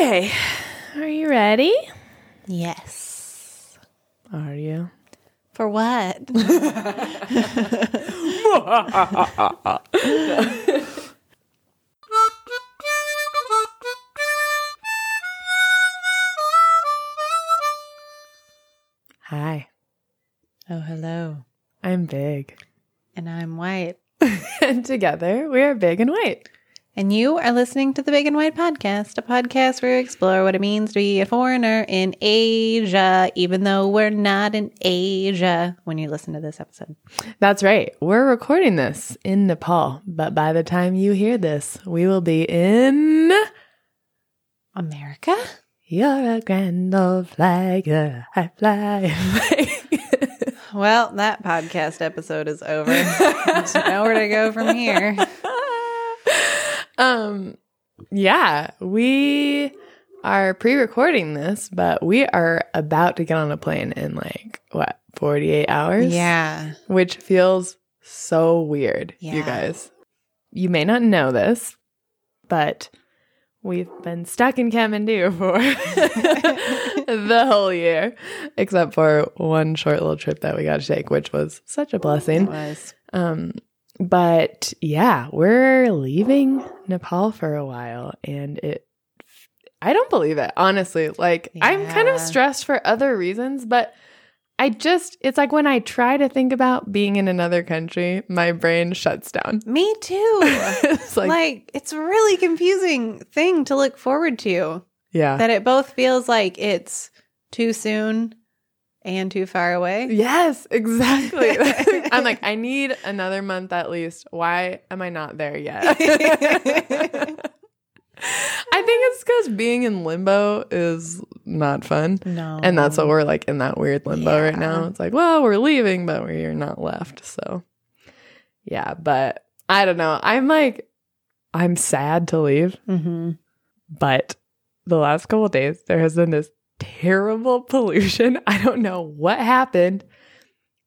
Okay. Are you ready? Yes. Are you? For what? Hi. oh, hello. I'm big. And I'm White. and together we are big and white. And you are listening to the Big and White Podcast, a podcast where we explore what it means to be a foreigner in Asia, even though we're not in Asia when you listen to this episode. That's right. We're recording this in Nepal, but by the time you hear this, we will be in. America? You're a grand old flag, high fly. Well, that podcast episode is over. There's nowhere to go from here. um, yeah, we are pre-recording this, but we are about to get on a plane in like what 48 hours. Yeah. which feels so weird, you guys. You may not know this, but we've been stuck in Kathmandu for the whole year, except for one short little trip that we got to take, which was such a It blessing. was. Um, but yeah, we're leaving Nepal for a while, and it. I don't believe it, honestly. Like, I'm kind of stressed for other reasons, but I just, it's like when I try to think about being in another country, my brain shuts down. Me too. it's like, like, it's a really confusing thing to look forward to. yeah. That it both feels like it's too soon and too far away. Yes, exactly. I'm like, I need another month at least. Why am I not there yet? I think it's because being in limbo is not fun. No. And that's what we're like in that weird limbo right now. It's like, well, we're leaving, but we're not left. So, yeah, but I don't know. I'm like, I'm sad to leave, hmm but the last couple of days, there has been this terrible pollution. I don't know what happened.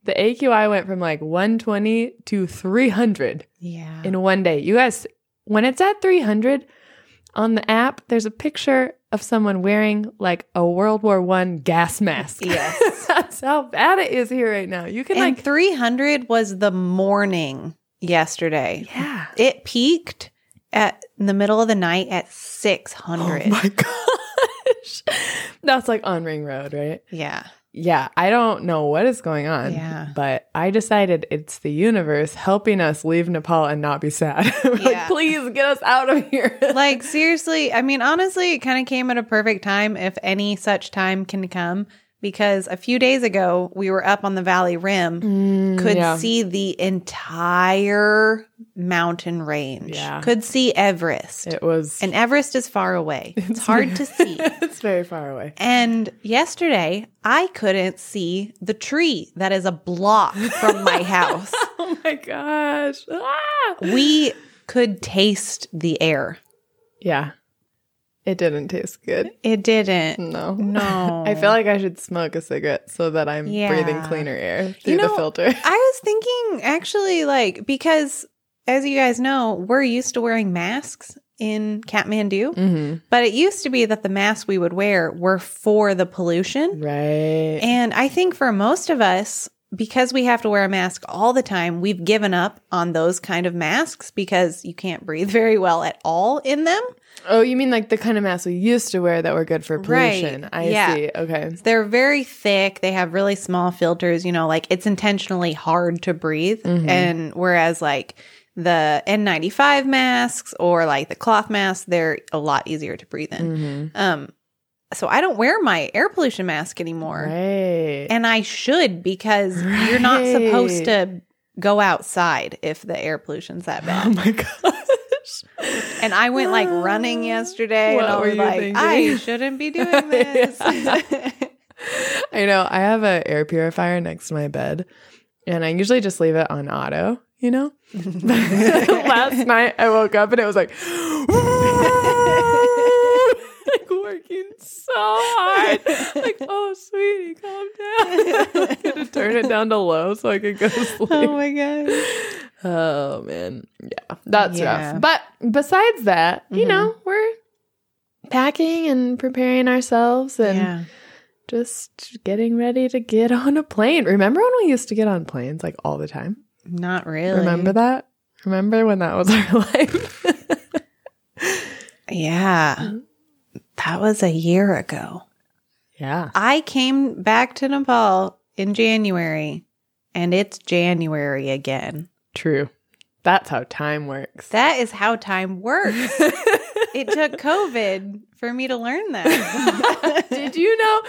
The AQI went from like 120 to 300 Yeah. in one day. You guys, when it's at 300 on the app, there's a picture of someone wearing like a World War One gas mask. Yes. That's how bad it is here right now. You can and like, 300 was the morning yesterday. yeah. It peaked at in the middle of the night at 600. Oh my gosh. That's like on Ring Road, right? yeah. Yeah, I don't know what is going on. Yeah. But I decided it's the universe helping us leave Nepal and not be sad. Yeah. like, please get us out of here. Like seriously, I mean honestly, it kind of came at a perfect time if any such time can come because a few days ago we were up on the valley rim could Mm, yeah. see the entire mountain range. Yeah. Could see Everest. it was and Everest is far away. It's, hard to see. it's very far away. And yesterday, I couldn't see the tree that is a block from my house. Oh my gosh. Ah! We could taste the air. Yeah. It didn't taste good. It didn't. No. No. I feel like I should smoke a cigarette so that I'm Yeah. breathing cleaner air through You the filter. I was thinking actually, like, because as you guys know, we're used to wearing masks in Kathmandu, hmm but it used to be that the masks we would wear were for the pollution. Right. And I think for most of us, because we have to wear a mask all the time, we've given up on those kind of masks because you can't breathe very well at all in them. oh, you mean like the kind of masks we used to wear that were good for Right. pollution? I Yeah. see. Okay. They're very thick. They have really small filters, you know, like it's intentionally hard to breathe. Mhm. And whereas like the N95 masks or like the cloth masks, they're a lot easier to breathe in. hmm Um, so I don't wear my air pollution mask anymore. Right. And I should because you're not supposed to go outside if the air pollution's that bad. oh my gosh. And I went like ah. running yesterday What and I were was like, thinking? I shouldn't be doing this. I know. I have an air purifier next to my bed, and I usually just leave it on auto, you know? Last night I woke up and it was like, like working so hard. Like, oh, sweetie, calm down. I'm going to turn it down to low so I could go to sleep. oh my gosh. Oh man, yeah, that's Yeah. rough. But besides that, you Mhm. know, we're packing and preparing ourselves and yeah. just getting ready to get on a plane. Remember when we used to get on planes like all the time? Not really. Remember that? Remember when that was our life? Yeah. That was a year ago. yeah. I came back to Nepal in January and it's January again. True. That's how time works. That is how time works. it took COVID for me to learn that. Did you know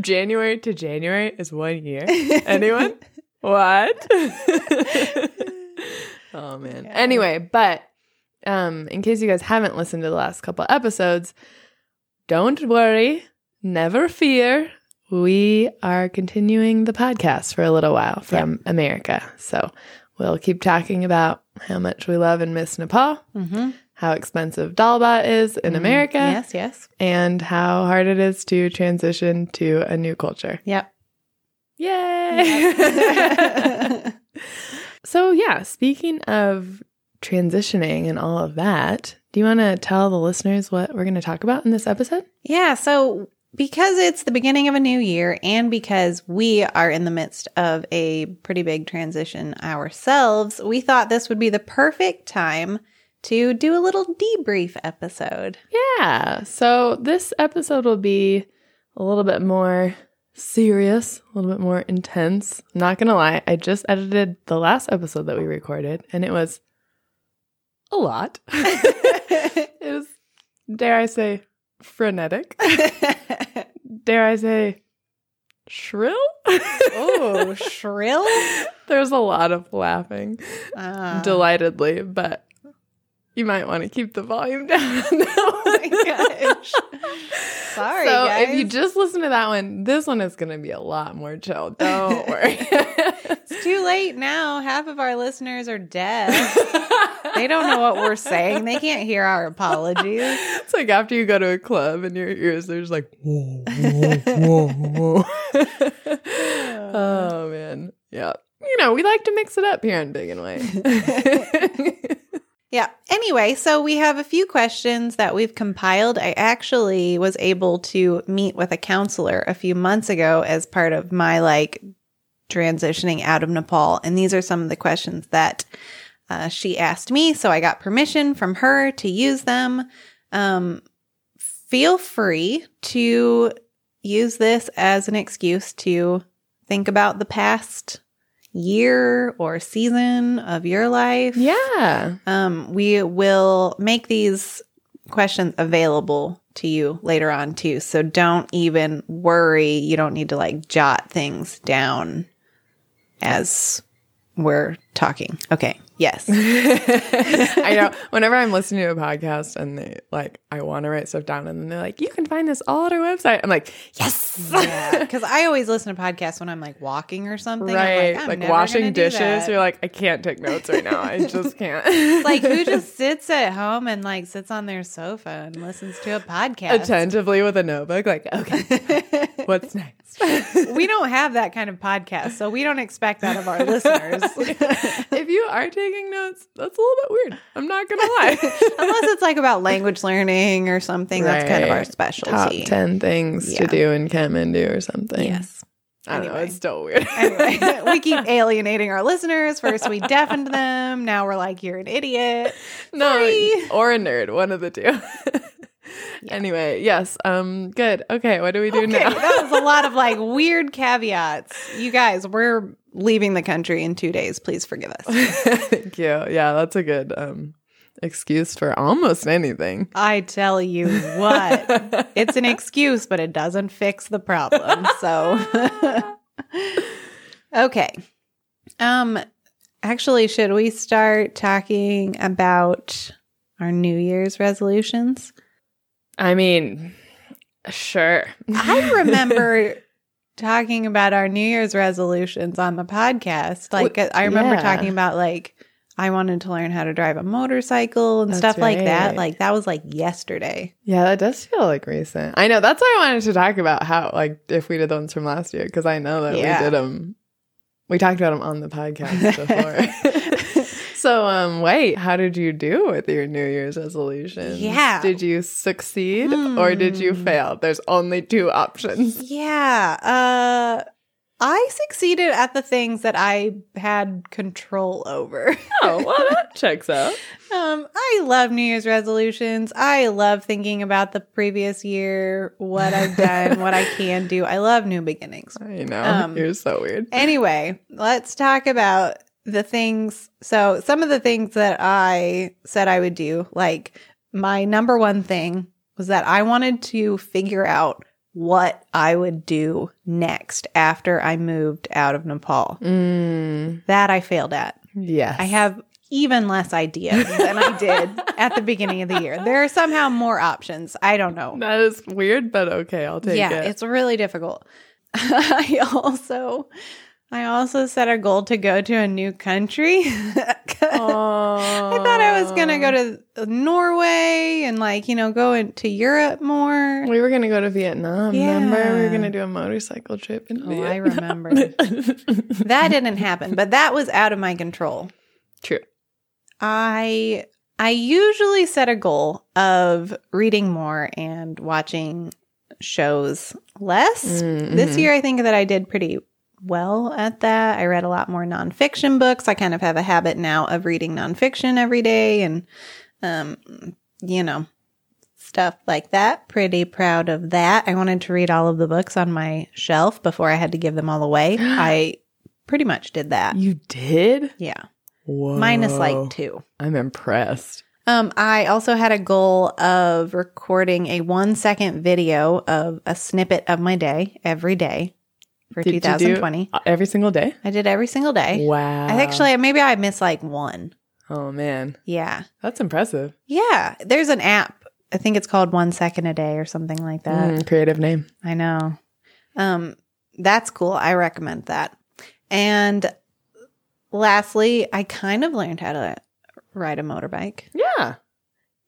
January to January is one year? Anyone? what? oh man. Anyway, but um in case you guys haven't listened to the last couple episodes, don't worry, never fear. We are continuing the podcast for a little while from America. So we'll keep talking about how much we love and miss Nepal, mm-hmm. how expensive dal bhat is in America, Yes, yes. and how hard it is to transition to a new culture. Yep. Yay! so, yeah, speaking of transitioning and all of that, do you want to tell the listeners what we're going to talk about in this episode? Yeah, so because it's the beginning of a new year and because we are in the midst of a pretty big transition ourselves, we thought this would be the perfect time to do a little debrief episode. Yeah. So, this episode will be a little bit more serious, a little bit more intense. I'm not going to lie, I just edited the last episode that we recorded, and it was a lot. it was, dare I say, frenetic. dare I say, shrill? oh, shrill? There's a lot of laughing Uh, delightedly, but you might want to keep the volume down. oh my oh gosh. Sorry, so guys. if you just listen to that one, this one is going to be a lot more chill. Don't worry. it's too late now. Half of our listeners are dead. they don't know what we're saying. They can't hear our apologies. It's like after you go to a club and your ears are just like, whoa, whoa, whoa, whoa. oh man. Yeah. You know, we like to mix it up here on Big and White. Yeah. Anyway, so we have a few questions that we've compiled. I actually was able to meet with a counselor a few months ago as part of my like transitioning out of Nepal. And these are some of the questions that uh, she asked me. So I got permission from her to use them. Um, feel free to use this as an excuse to think about the past year or season of your life. yeah. Um, we will make these questions available to you later on too. So don't even worry. You don't need to like jot things down as we're talking. Okay. Yes. I know. Whenever I'm listening to a podcast and they like, I want to write stuff down, and then they're like, "You can find this all at our website." I'm like, "Yes!" yeah. Cause I always listen to podcasts when I'm like walking or something. I'm right. I'm Like, never washing dishes. You're like, I can't take notes right now. I just can't. like who just sits at home and like sits on their sofa and listens to a podcast? attentively with a notebook? Like, okay, what's next? we don't have that kind of podcast, so we don't expect that of our listeners. if you are taking notes, that's a little bit weird. I'm not gonna lie. Unless it's like about language learning or something. That's kind of our specialty. Top ten things Yeah. to do in Kathmandu or something. Yes. I don't know. It's still weird. Anyway, we keep alienating our listeners. First, we deafened them. Now we're like, you're an idiot. no, Sorry. or a nerd, one of the two. Anyway, yes. Um, good. Okay, what do we do Okay, now? that was a lot of like weird caveats. You guys, we're leaving the country in two days. Please forgive us. Thank you. Yeah, that's a good um excuse for almost anything. I tell you what, it's an excuse, but it doesn't fix the problem. So, okay. Um, actually, should we start talking about our New Year's resolutions? I mean, sure. I remember talking about our New Year's resolutions on the podcast. Like, I remember yeah. talking about like. I wanted to learn how to drive a motorcycle and That's stuff like that. Like that was like yesterday. Yeah, that does feel like recent. I know. That's why I wanted to talk about how, like, if we did the ones from last year, because I know that Yeah. we did them. We talked about them on the podcast before. So, um, wait, how did you do with your New Year's resolution? Yeah. Did you succeed or did you Hmm. fail? There's only two options. Yeah. Uh I succeeded at the things that I had control over. Oh, well, that checks out. Um, I love New Year's resolutions. I love thinking about the previous year, what I've done, what I can do. I love new beginnings. I know. Um, You're so weird. Anyway, let's talk about the things. So, some of the things that I said I would do, like my number one thing was that I wanted to figure out what I would do next after I moved out of Nepal. Mm, That I failed at. yes. I have even less ideas than I did at the beginning of the year. There are somehow more options. I don't know. That is weird, but okay, I'll take yeah, it. Yeah, it's really difficult. I also I also set a goal to go to a new country. I thought I was going to go to Norway and like, you know, go into Europe more. We were gonna go to Vietnam. Remember, we were gonna do a motorcycle trip in Oh, I remember. That didn't happen, but that was out of my control. True. I I usually set a goal of reading more and watching shows less. Mm, This year I think that I did pretty well at that. I read a lot more nonfiction books. I kind of have a habit now of reading nonfiction every day and um you know stuff like that. Pretty proud of that. I wanted to read all of the books on my shelf before I had to give them all away. I pretty much did that. You did? Yeah. Whoa. Minus like 2. I'm impressed. Um, I also had a goal of recording a one second video of a snippet of my day every day for Did do 2020. uh, every single day? I did every single day. Wow. I actually maybe I missed like one. Oh man, Yeah. that's impressive. Yeah. There's an app. I think it's called One Second a Day or something like that. Mm, creative name. I know. Um, that's cool. I recommend that. And lastly, I kind of learned how to ride a motorbike. Yeah.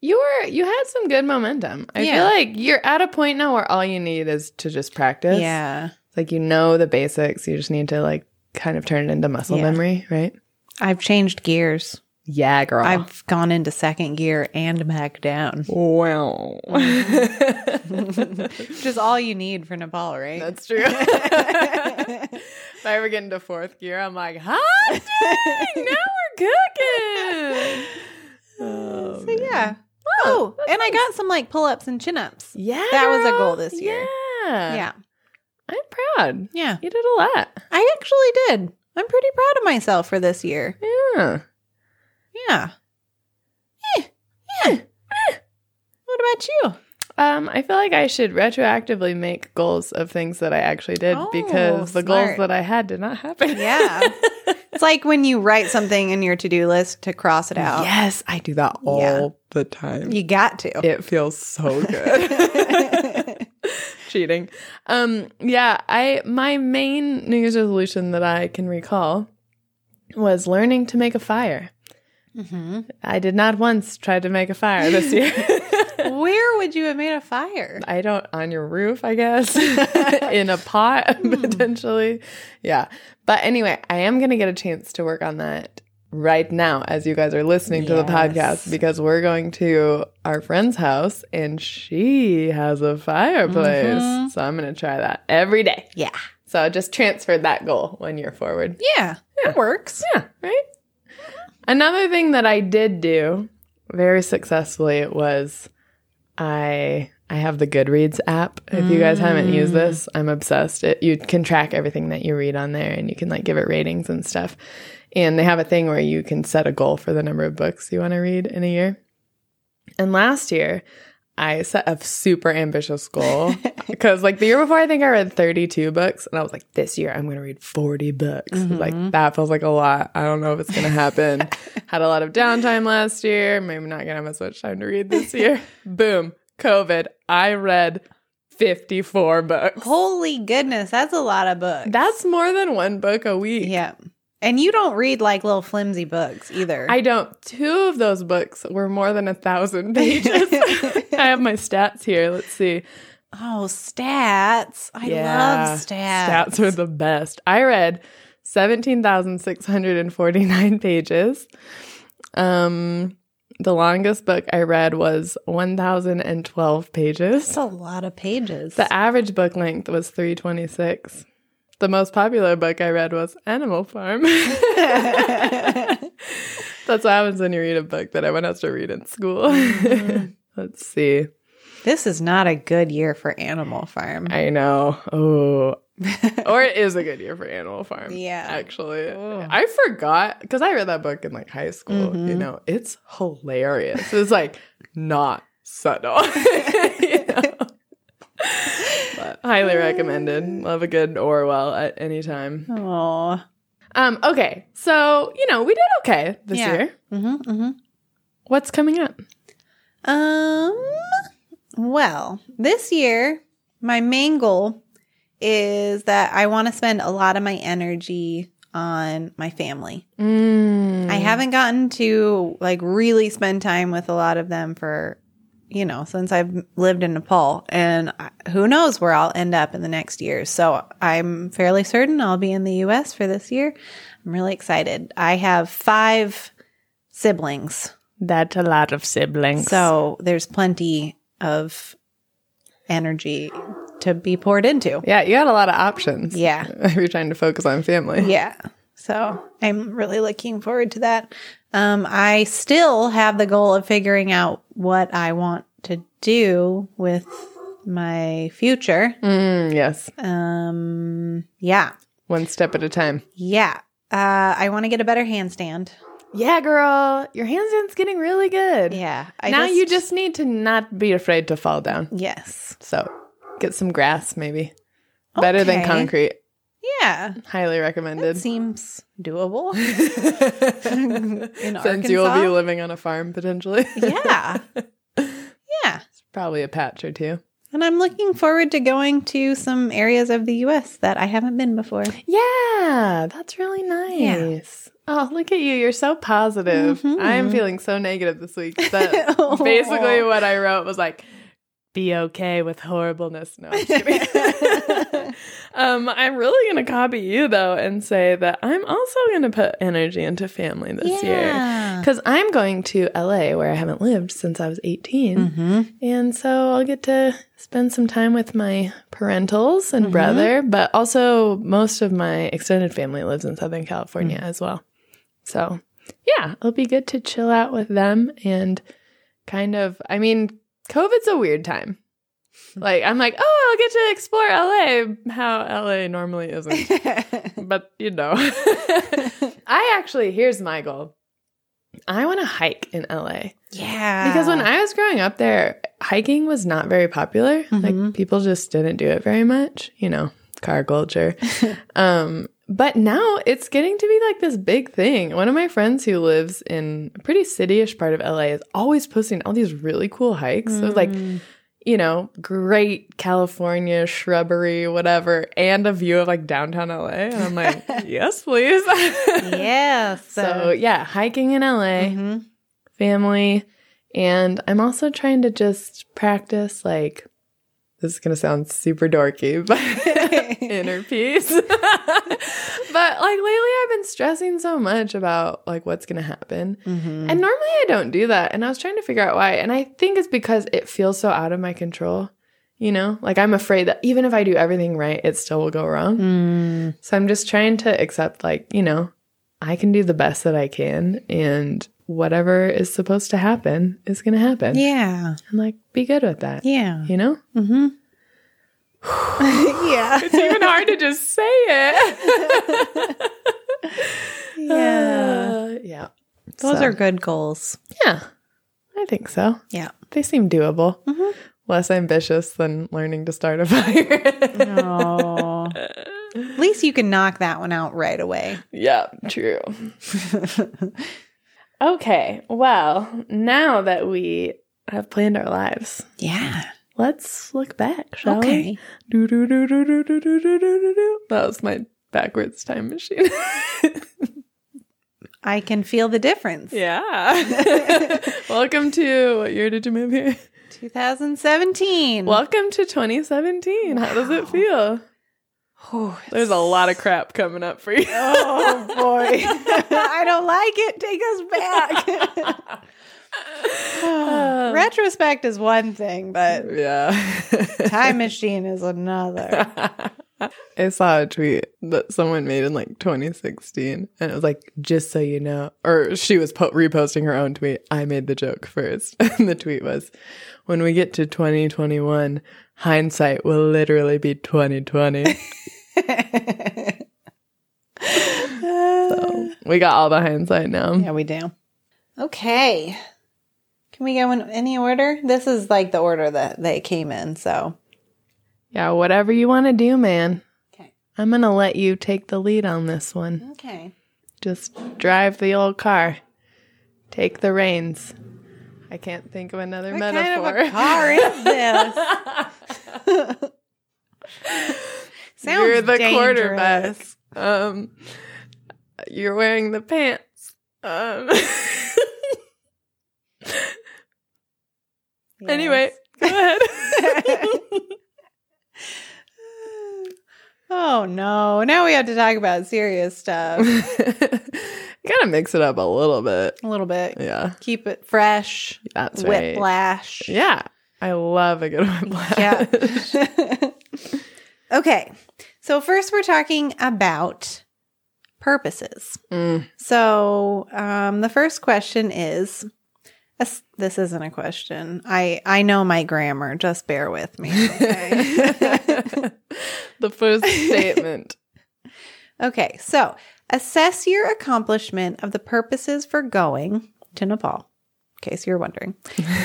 You were you had some good momentum. I Yeah. feel like you're at a point now where all you need is to just practice. Yeah. It's like you know the basics. You just need to like kind of turn it into muscle Yeah. memory, right? I've changed gears. Yeah, girl. I've gone into second gear and back down, well. which is all you need for Nepal, right? That's true. if I ever get into fourth gear, I'm like, hot dang, now we're cooking. Oh, so man. yeah. Oh, oh and I got some like pull ups and chin ups. Yeah. That was a goal this year. Yeah. Yeah. I'm proud. Yeah. You did a lot. I actually did. I'm pretty proud of myself for this year. Yeah. Yeah. Eh, yeah. What about you? Um, I feel like I should retroactively make goals of things that I actually did Oh, because the goals that I had did not happen. Yeah. It's like when you write something in your to do list to cross it out. Yes, I do that all Yeah. the time. You got to. it feels so good. Cheating. Um, yeah, I my main New Year's resolution that I can recall was learning to make a fire. hmm I did not once try to make a fire this year. Where would you have made a fire? I don't on your roof, I guess, in a pot potentially. Yeah. But anyway, I am going to get a chance to work on that right now as you guys are listening to the podcast because we're going to our friend's house and she has a fireplace. Mhm. So I'm going to try that every day. Yeah. So I just transferred that goal one year forward. Yeah. It works. Yeah, right? Another thing that I did do very successfully was I I have the Goodreads app. If you guys haven't used this, I'm obsessed. It, you can track everything that you read on there and you can like give it ratings and stuff. And they have a thing where you can set a goal for the number of books you want to read in a year. And last year, I set a super ambitious goal because, like, the year before, I think I read 32 books, and I was like, this year I'm going to read 40 books. Mm-hmm. Like, that feels like a lot. I don't know if it's going to happen. Had a lot of downtime last year. Maybe not going to have as much time to read this year. Boom, COVID. I read 54 books. Holy goodness, that's a lot of books. That's more than one book a week. yeah. And you don't read like little flimsy books either. I don't. Two of those books were more than a thousand pages. I have my stats here. Let's see. oh, stats. I love stats. Stats are the best. I read 17,649 pages. Um, the longest book I read was 1,012 pages. That's a lot of pages. The average book length was 326. The most popular book I read was Animal Farm. That's what happens when you read a book that everyone has to read in school. Let's see. this is not a good year for Animal Farm. I know. Oh. or it is a good year for Animal Farm. Yeah. Actually. Ugh. I forgot because I read that book in like high school. You Mhm. know, it's hilarious. It's like not subtle. you know? Highly recommended. Love a good Orwell at any time. Oh. Um, okay. So, you know, we did okay this Yeah. year. hmm hmm What's coming up? Um. Well, this year, my main goal is that I want to spend a lot of my energy on my family. Mm. I haven't gotten to like really spend time with a lot of them for, you know, since I've lived in Nepal. And who knows where I'll end up in the next year. So I'm fairly certain I'll be in the US for this year. I'm really excited. I have five siblings. That's a lot of siblings. So there's plenty of energy to be poured into. yeah, you got a lot of options. Yeah. If you're trying to focus on family. Yeah. So I'm really looking forward to that. Um, I still have the goal of figuring out what I want to do with my future. Mm, yes. Um, yeah. One step at a time. Yeah. Uh, I want to get a better handstand. Yeah, girl. Your handstand's getting really good. Yeah. I now you just need to not be afraid to fall down. yes. So get some grass, maybe. Better than concrete. Yeah. Highly recommended. Seems doable. In Since you will be living on a farm potentially. Yeah. Yeah. Probably a patch or two. And I'm looking forward to going to some areas of the US that I haven't been before. Yeah, that's really nice. Oh, look at you. You're so positive. Mhm. I'm feeling so negative this week. That Oh. basically what I wrote was like, be okay with horribleness. No, I'm um, I'm really going to copy you though and say that I'm also going to put energy into family this year. Because I'm going to LA where I haven't lived since I was 18. Mm-hmm. And so I'll get to spend some time with my parentals and Mhm. brother, but also most of my extended family lives in Southern California as well. So, yeah, it'll be good to chill out with them and kind of, I mean, COVID's a weird time. Like, I'm like, oh, I'll get to explore LA, how LA normally isn't. but, you know, I actually, here's my goal I want to hike in LA. yeah. Because when I was growing up there, hiking was not very popular. Mhm. Like people just didn't do it very much, you know, car culture. um, but now it's getting to be like this big thing. One of my friends who lives in a pretty cityish part of LA is always posting all these really cool hikes. So like, Mm. you know, great California shrubbery, whatever, and a view of like downtown LA. And I'm like, yes, please. yes. So yeah, hiking in LA Mhm. family. And I'm also trying to just practice, like, this is going to sound super dorky, but inner peace. but like lately, I've been stressing so much about like what's going to happen. Mhm. And normally I don't do that. And I was trying to figure out why. And I think it's because it feels so out of my control. You know, like I'm afraid that even if I do everything right, it still will go wrong. Mm. So I'm just trying to accept, like, you know, I can do the best that I can, and whatever is supposed to happen is going to happen. Yeah. And like, be good with that. Yeah. You know? Mm-hmm. yeah. It's even hard to just say it. yeah. Uh, yeah. Those So, are good goals. yeah, I think so. Yeah. They seem doable. Mhm. Less ambitious than learning to start a fire. Oh. At least you can knock that one out right away. yeah, true. Okay. Well, now that we have planned our lives. Yeah. Let's look back, shall okay. we? That was my backwards time machine. I can feel the difference. Yeah. Welcome to what year did you move here? 2017. Welcome to 2017. Wow. How does it feel? There's a lot of crap coming up for you. Oh boy. I don't like it. Take us back. Retrospect is one thing, but yeah. time machine is another. I saw a tweet that someone made in like 2016, and it was like, just so you know, or she was po- reposting her own tweet. I made the joke first. And the tweet was, when we get to 2021, hindsight will literally be 2020. So we got all the hindsight now. Yeah, we do. Okay. Can we go in any order? This is like the order that they came in, so. Yeah, whatever you want to do, man. Okay. I'm going to let you take the lead on this one. Okay. Just drive the old car. Take the reins. I can't think of another What metaphor. kind of a car is this? Sounds you're the dangerous. quarterback. Um, you're wearing the pants. Um, anyway, go ahead. oh no! Now we have to talk about serious stuff Gotta mix it up a little bit. a little bit. Yeah, Keep it fresh. that's right. Whiplash. Yeah, I love a good whiplash. Yeah. okay. So first we're talking about purposes. Mm. So um, the first question is this, isn't a question. I I know my grammar. Just bear with me. Okay. the first statement. okay. So assess your accomplishment of the purposes for going to Nepal. In case you're wondering,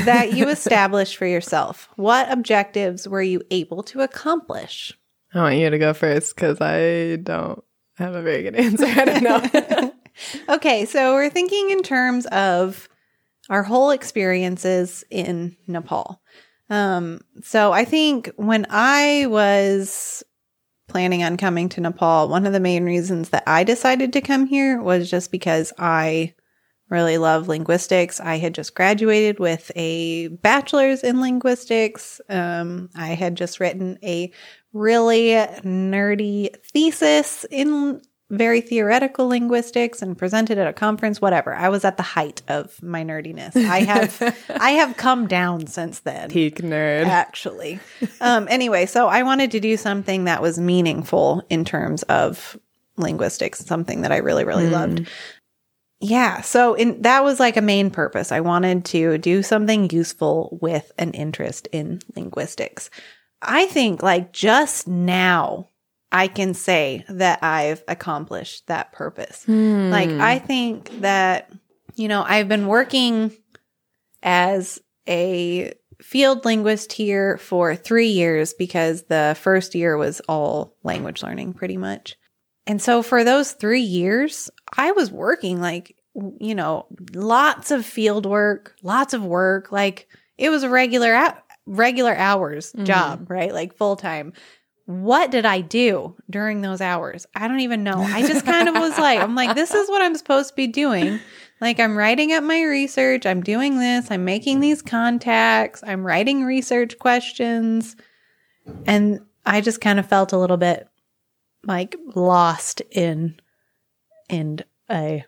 that you established for yourself. What objectives were you able to accomplish? I want you to go first because I don't have a very good answer. I don't know. okay, so we're thinking in terms of our whole experiences in Nepal. Um, so I think when I was planning on coming to Nepal, one of the main reasons that I decided to come here was just because I really love linguistics. I had just graduated with a bachelor's in linguistics. Um, I had just written a really nerdy thesis in very theoretical linguistics and presented at a conference whatever i was at the height of my nerdiness i have i have come down since then Peak nerd. actually um anyway so i wanted to do something that was meaningful in terms of linguistics something that i really really loved yeah. So in that was like a main purpose. I wanted to do something useful with an interest in linguistics. I think like just now i can say that i've accomplished that purpose. Hmm. Like i think that you know i've been working as a field linguist here for three years because the first year was all language learning pretty much. And so for those three years, I was working like, you know, lots of field work, lots of work. Like it was a regular, regular hours mm-hmm. job, right? Like full time. What did I do during those hours? I don't even know. I just kind of was like, I'm like, this is what I'm supposed to be doing. Like, I'm writing up my research. I'm doing this. I'm making these contacts. I'm writing research questions. And I just kind of felt a little bit like lost in, in a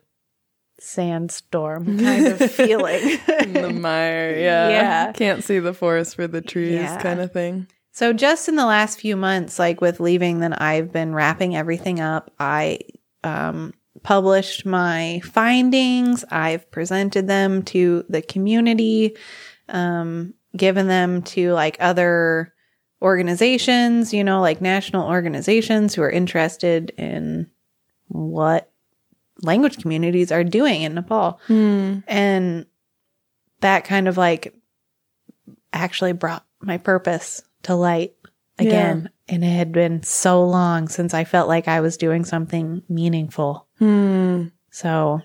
sandstorm kind of feeling. In the mire, yeah. Yeah. Can't see the forest for the trees Yeah. kind of thing. So just in the last few months, like with leaving, then I've been wrapping everything up. I um, published my findings. I've presented them to the community, um, given them to like other organizations, you know, like national organizations who are interested in what language communities are doing in Nepal. And that kind of like actually brought my purpose to light again. And it had been so long since I felt like I was doing something meaningful. Hmm. So,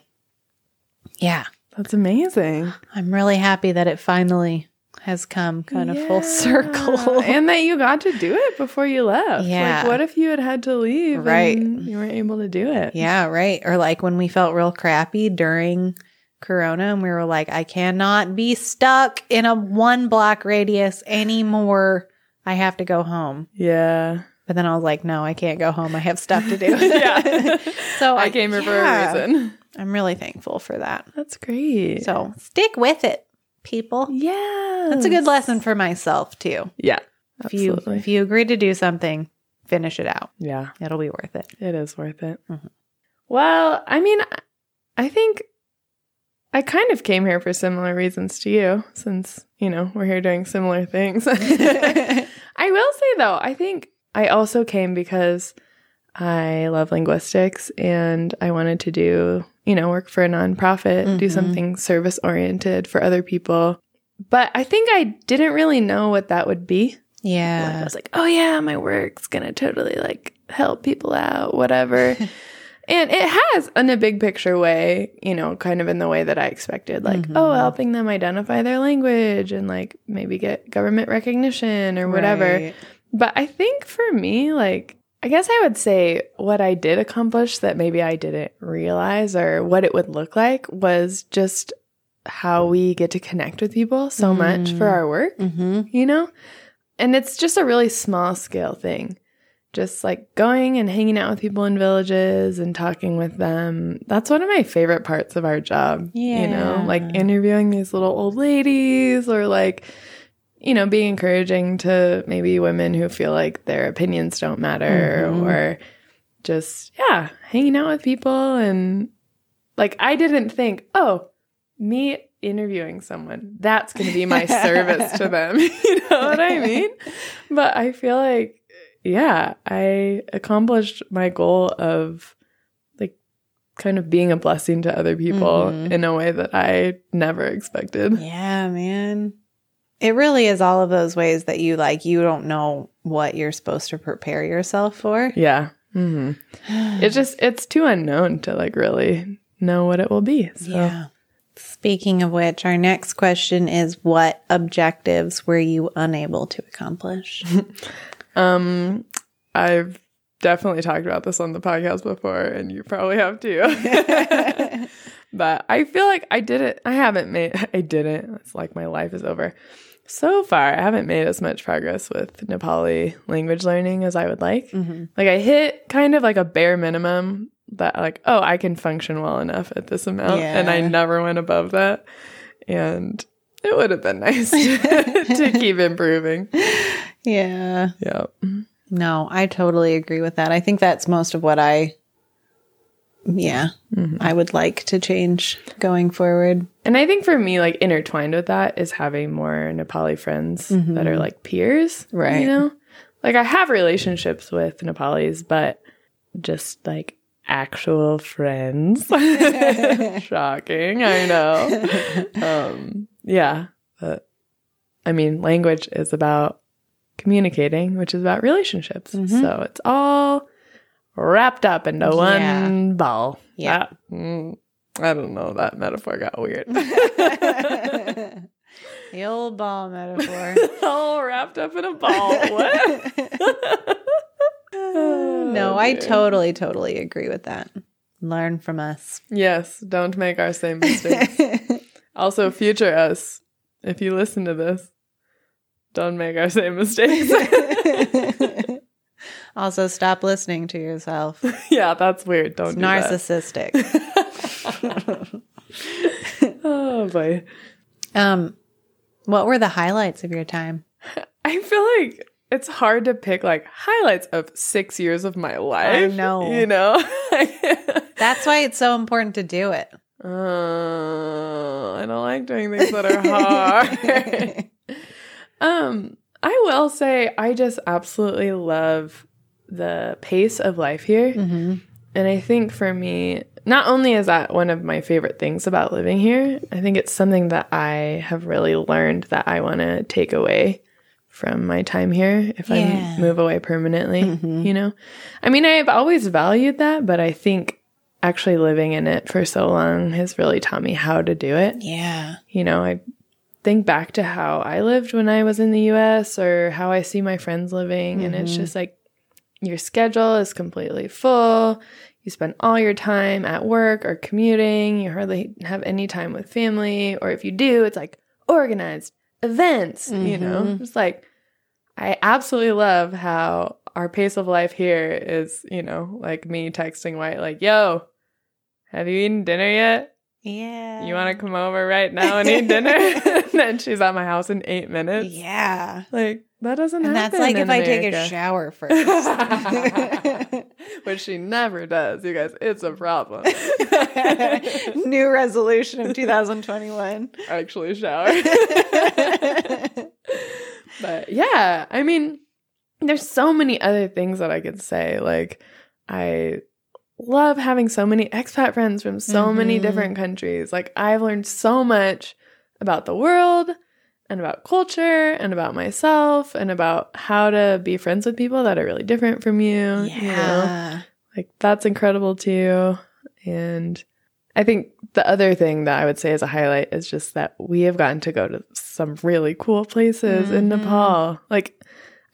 yeah, That's amazing. I'm really happy that it finally has come kind of full circle. and that you got to do it before you left. Yeah. Like, what if you had had to leave Right. and you weren't able to do it? yeah, right. Or like when we felt real crappy during Corona and we were like, I cannot be stuck in a one block radius anymore. I have to go home. Yeah. But then I was like, no, I can't go home. I have stuff to do. Yeah. so I came here for a reason. I'm really thankful for that. That's great. So stick with it, people. yeah. That's a good lesson for myself too. Yeah. If you if you agree to do something, finish it out. yeah. It'll be worth it. It is worth it. Mhm. Well, I mean, I think I kind of came here for similar reasons to you, since, you know, we're here doing similar things. I will say, though, I think I also came because I love linguistics and I wanted to do, you know, work for a nonprofit, do Mhm. something service oriented for other people. But I think I didn't really know what that would be. Like, I was like, oh yeah, my work's gonna totally like help people out, whatever. and it has in a big picture way, you know, kind of in the way that I expected. Like, Mhm. oh, helping them identify their language and like maybe get government recognition or whatever. Right. But I think for me, like, I guess I would say what I did accomplish that maybe I didn't realize or what it would look like was just how we get to connect with people so much for Mm. our work Mm-hmm. you know? And it's just a really small scale thing. Just like going and hanging out with people in villages and talking with them. That's one of my favorite parts of our job. You know, like interviewing these little old ladies or like, you know, being encouraging to maybe women who feel like their opinions don't matter Mhm. or just, yeah, hanging out with people. And like, I didn't think, oh, me interviewing someone, that's going to be my service to them. you know what I mean? But I feel like, yeah, I accomplished my goal of like kind of being a blessing to other people Mhm. in a way that I never expected. Yeah, man. It really is all of those ways that you like you don't know what you're supposed to prepare yourself for. Yeah. hmm It's just, it's too unknown to like really know what it will be. So. Yeah. Speaking of which, our next question is what objectives were you unable to accomplish? Um, I've definitely talked about this on the podcast before, and you probably have too. but I feel like I did it. I haven't made. I didn't. It's like my life is over. So far, I haven't made as much progress with Nepali language learning as I would like. Mhm. Like I hit kind of like a bare minimum that like, oh, I can function well enough at this amount, and I never went above that. And it would have been nice to keep improving. Yeah. Yeah. No, I totally agree with that. I think that's most of what I yeah, Mhm. I would like to change going forward. And I think for me, like intertwined with that is having more Nepali friends that are like peers. Right. You know? Like I have relationships with Nepalis, but just like actual friends. Shocking, I know. Um, yeah. But I mean, language is about communicating, which is about relationships. So it's all wrapped up into Yeah. one ball. Yeah. That- mm, I don't know. That metaphor got weird. the old ball metaphor. all wrapped up in a ball. What? no, I totally, totally agree with that. Learn from us. Yes, don't make our same mistakes. also, future us, if you listen to this, don't make our same mistakes. Also, stop listening to yourself. yeah, that's weird. Don't It's do that. narcissistic. oh boy. um, what were the highlights of your time? I feel like it's hard to pick like highlights of six years of my life. I know. You know? That's why it's so important to do it. Uh, I don't like doing things that are hard. um, I will say I just absolutely love the pace of life here. hmm And I think for me, not only is that one of my favorite things about living here, I think it's something that I have really learned that I want to take away from my time here if Yeah. I move away permanently, Mhm. you know? I mean, I've always valued that, but I think actually living in it for so long has really taught me how to do it. Yeah. You know, I think back to how I lived when I was in the US or how I see my friends living, and it's Mhm. just like your schedule is completely full. You spend all your time at work or commuting. You hardly have any time with family. Or if you do, it's like organized events, you know? Mhm. It's like, I absolutely love how our pace of life here is, you know, like me texting White, like, yo, have you eaten dinner yet? Yeah. You want to come over right now and eat dinner? and then she's at my house in eight minutes. Yeah. Like, that doesn't And happen. that's like if I take a shower first. Which she never does. You guys, it's a problem. New resolution of 2021. Actually, shower. but yeah, I mean, there's so many other things that I could say. Like, I love having so many expat friends from so many Mhm. different countries. Like, I've learned so much about the world and about culture and about myself and about how to be friends with people that are really different from you. You know? Yeah. Like that's incredible too. And I think the other thing that I would say as a highlight is just that we have gotten to go to some really cool places in Mhm. Nepal. Like,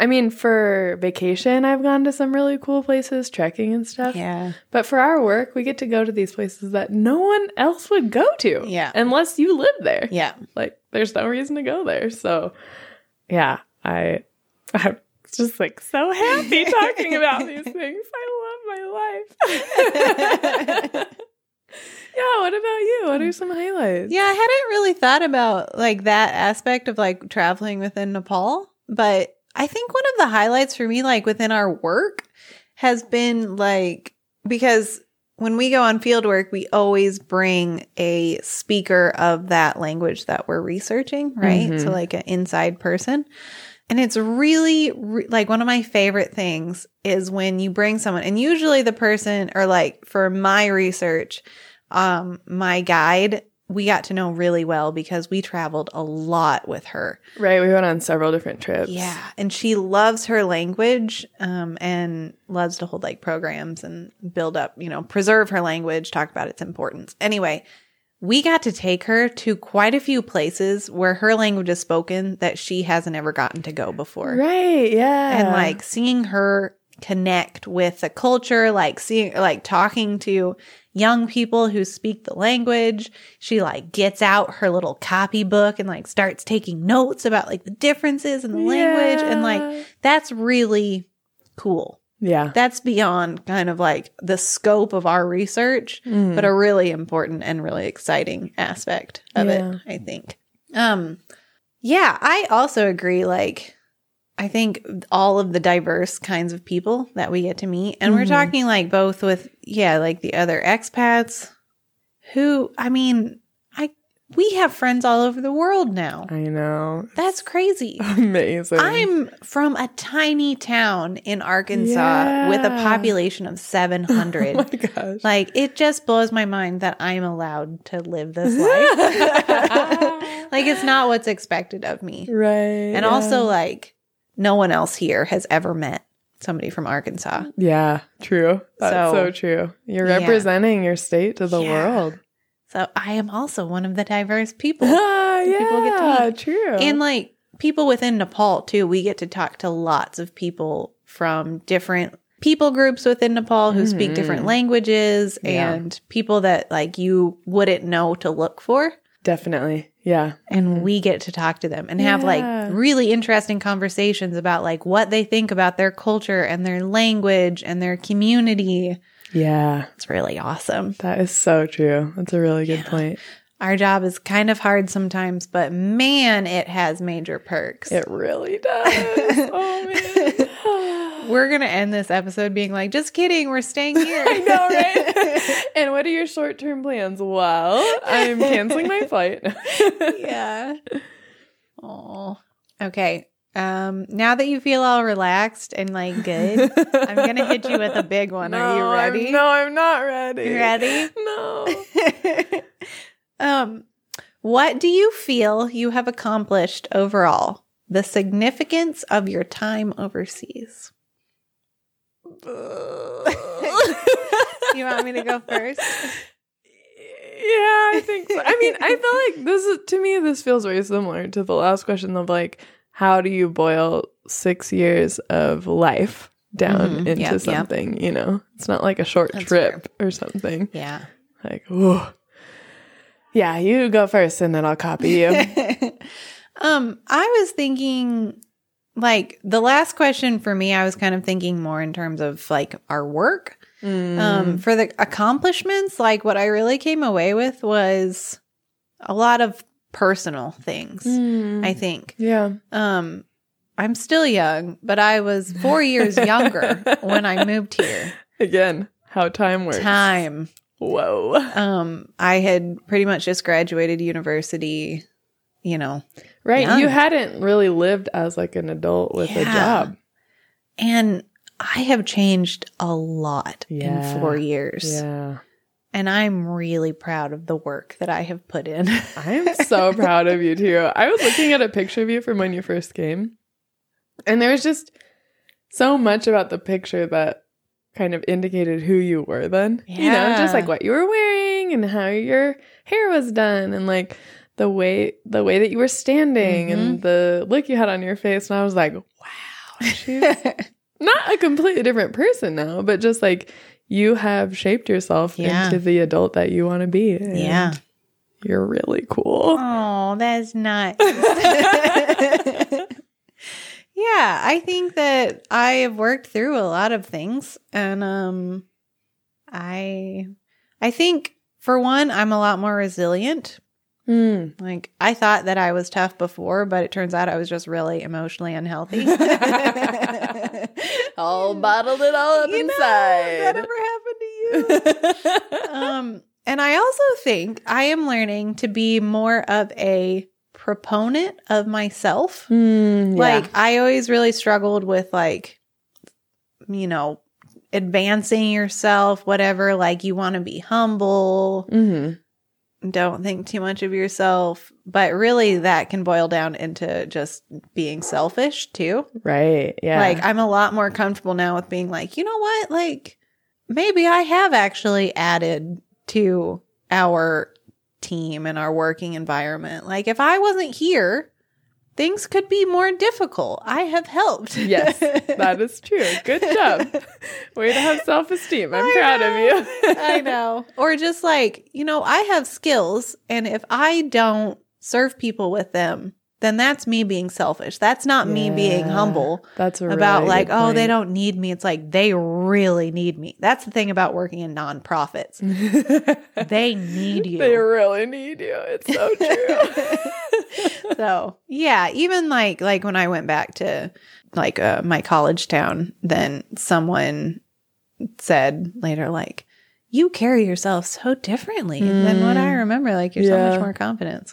I mean, for vacation, I've gone to some really cool places, trekking and stuff. Yeah. But for our work, we get to go to these places that no one else would go to. Yeah. Unless you live there. Yeah. Like, there's no reason to go there. So, yeah, I, I'm just like so happy talking about these things. I love my life. yeah. What about you? What are some highlights? Yeah, I hadn't really thought about like that aspect of like traveling within Nepal, but I think one of the highlights for me like within our work has been like because when we go on field work, we always bring a speaker of that language that we're researching, right? Mhm. So like an inside person. And it's really re- like one of my favorite things is when you bring someone and usually the person or like for my research um my guide we got to know really well because we traveled a lot with her. Right. We went on several different trips. Yeah, and she loves her language um and loves to hold like programs and build up, you know, preserve her language, talk about its importance. Anyway, we got to take her to quite a few places where her language is spoken that she hasn't ever gotten to go before. Right. Yeah. And like seeing her connect with the culture, like seeing like talking to young people who speak the language. She like gets out her little copybook and like starts taking notes about like the differences in the language and like that's really cool. yeah. That's beyond kind of like the scope of our research, Mm. but a really important and really exciting aspect of Yeah. it, I think. Um yeah, I also agree like I think all of the diverse kinds of people that we get to meet and we're Mhm. talking like both with yeah, like the other expats who I mean, I we have friends all over the world now. I know. That's crazy. Amazing. I'm from a tiny town in Arkansas with a population of 700. Oh my gosh. like it just blows my mind that I'm allowed to live this life. like it's not what's expected of me. right. And also like no one else here has ever met somebody from Arkansas. Yeah, true. That's so, So- true. You're Yeah. representing your state to the Yeah. world. So I am also one of the diverse people. Ah, yeah, people get to meet. true. And like people within Nepal too, we get to talk to lots of people from different people groups within Nepal who speak different Mhm. languages Yeah. and people that like you wouldn't know to look for. Definitely. Yeah. And we get to talk to them and have Yeah. like really interesting conversations about like what they think about their culture and their language and their community. Yeah. It's really awesome. That is so true. That's a really good point. Our job is kind of hard sometimes, but man, it has major perks. It really does. oh man. We're going to end this episode being like, just kidding, we're staying here. I know, right? and what are your short term plans? Well, I'm canceling my flight. yeah. Oh. Okay. Um, now that you feel all relaxed and like good, I'm gonna hit you with a big one. Are you No, I'm- ready? no, I'm not ready. You ready? No. um, what do you feel you have accomplished overall? The significance of your time overseas. You want me to go first? Yeah, I think so. I mean, I feel like this is to me this feels very similar to the last question of like how do you boil 6 years of life down Mhm. into Yep, yep. something, you know? It's not like a short That's trip or something. Yeah. Like, ooh. Yeah, you go first and then I'll copy you. um, I was thinking like the last question for me, I was kind of thinking more in terms of like our work. Um, for the accomplishments, like what I really came away with was a lot of personal things. I think. yeah. Um, I'm still young, but I was four years younger when I moved here. Again, how time works. Time. Whoa. Um, I had pretty much just graduated university. You know, Right. Young. You hadn't really lived as like an adult with a job. and I have changed a lot Yeah. in four years. Yeah. And I'm really proud of the work that I have put in. I am so proud of you too. I was looking at a picture of you from when you first came, and there was just so much about the picture that kind of indicated who you were then. You know, just like what you were wearing and how your hair was done and like the way the way that you were standing Mm-hmm. and the look you had on your face. And I was like, wow, she's not a completely different person now, but just like you have shaped yourself Yeah. into the adult that you want to be. yeah. You're really cool. Oh, that's nice. yeah, I think that I have worked through a lot of things and um I I think for one I'm a lot more resilient. Mm. Like I thought that I was tough before, but it turns out I was just really emotionally unhealthy. all bottled it all up You know, inside. that ever happened to you? um, and I also think I am learning to be more of a proponent of myself. Mm, yeah. Like I always really struggled with like, you know, advancing yourself, whatever. Like you want to be humble, Mhm. Don't think too much of yourself, but really that can boil down into just being selfish too. right. Yeah. Like I'm a lot more comfortable now with being like, you know what? Like maybe I have actually added to our team and our working environment. Like if I wasn't here, things could be more difficult. I have helped. yes, that is true. Good job. Way to have self esteem. I'm I proud know. of you. I know. Or just like, you know, I have skills and if I don't serve people with them, then that's me being selfish. That's not me being humble. That's a about like, oh, they don't need me. It's like they really need me. That's the thing about working in nonprofits. they need you. They really need you. It's so true. so yeah, even like like when I went back to like uh, my college town, then someone said later like, "You carry yourself so differently than what I remember. Like you're so much more confident."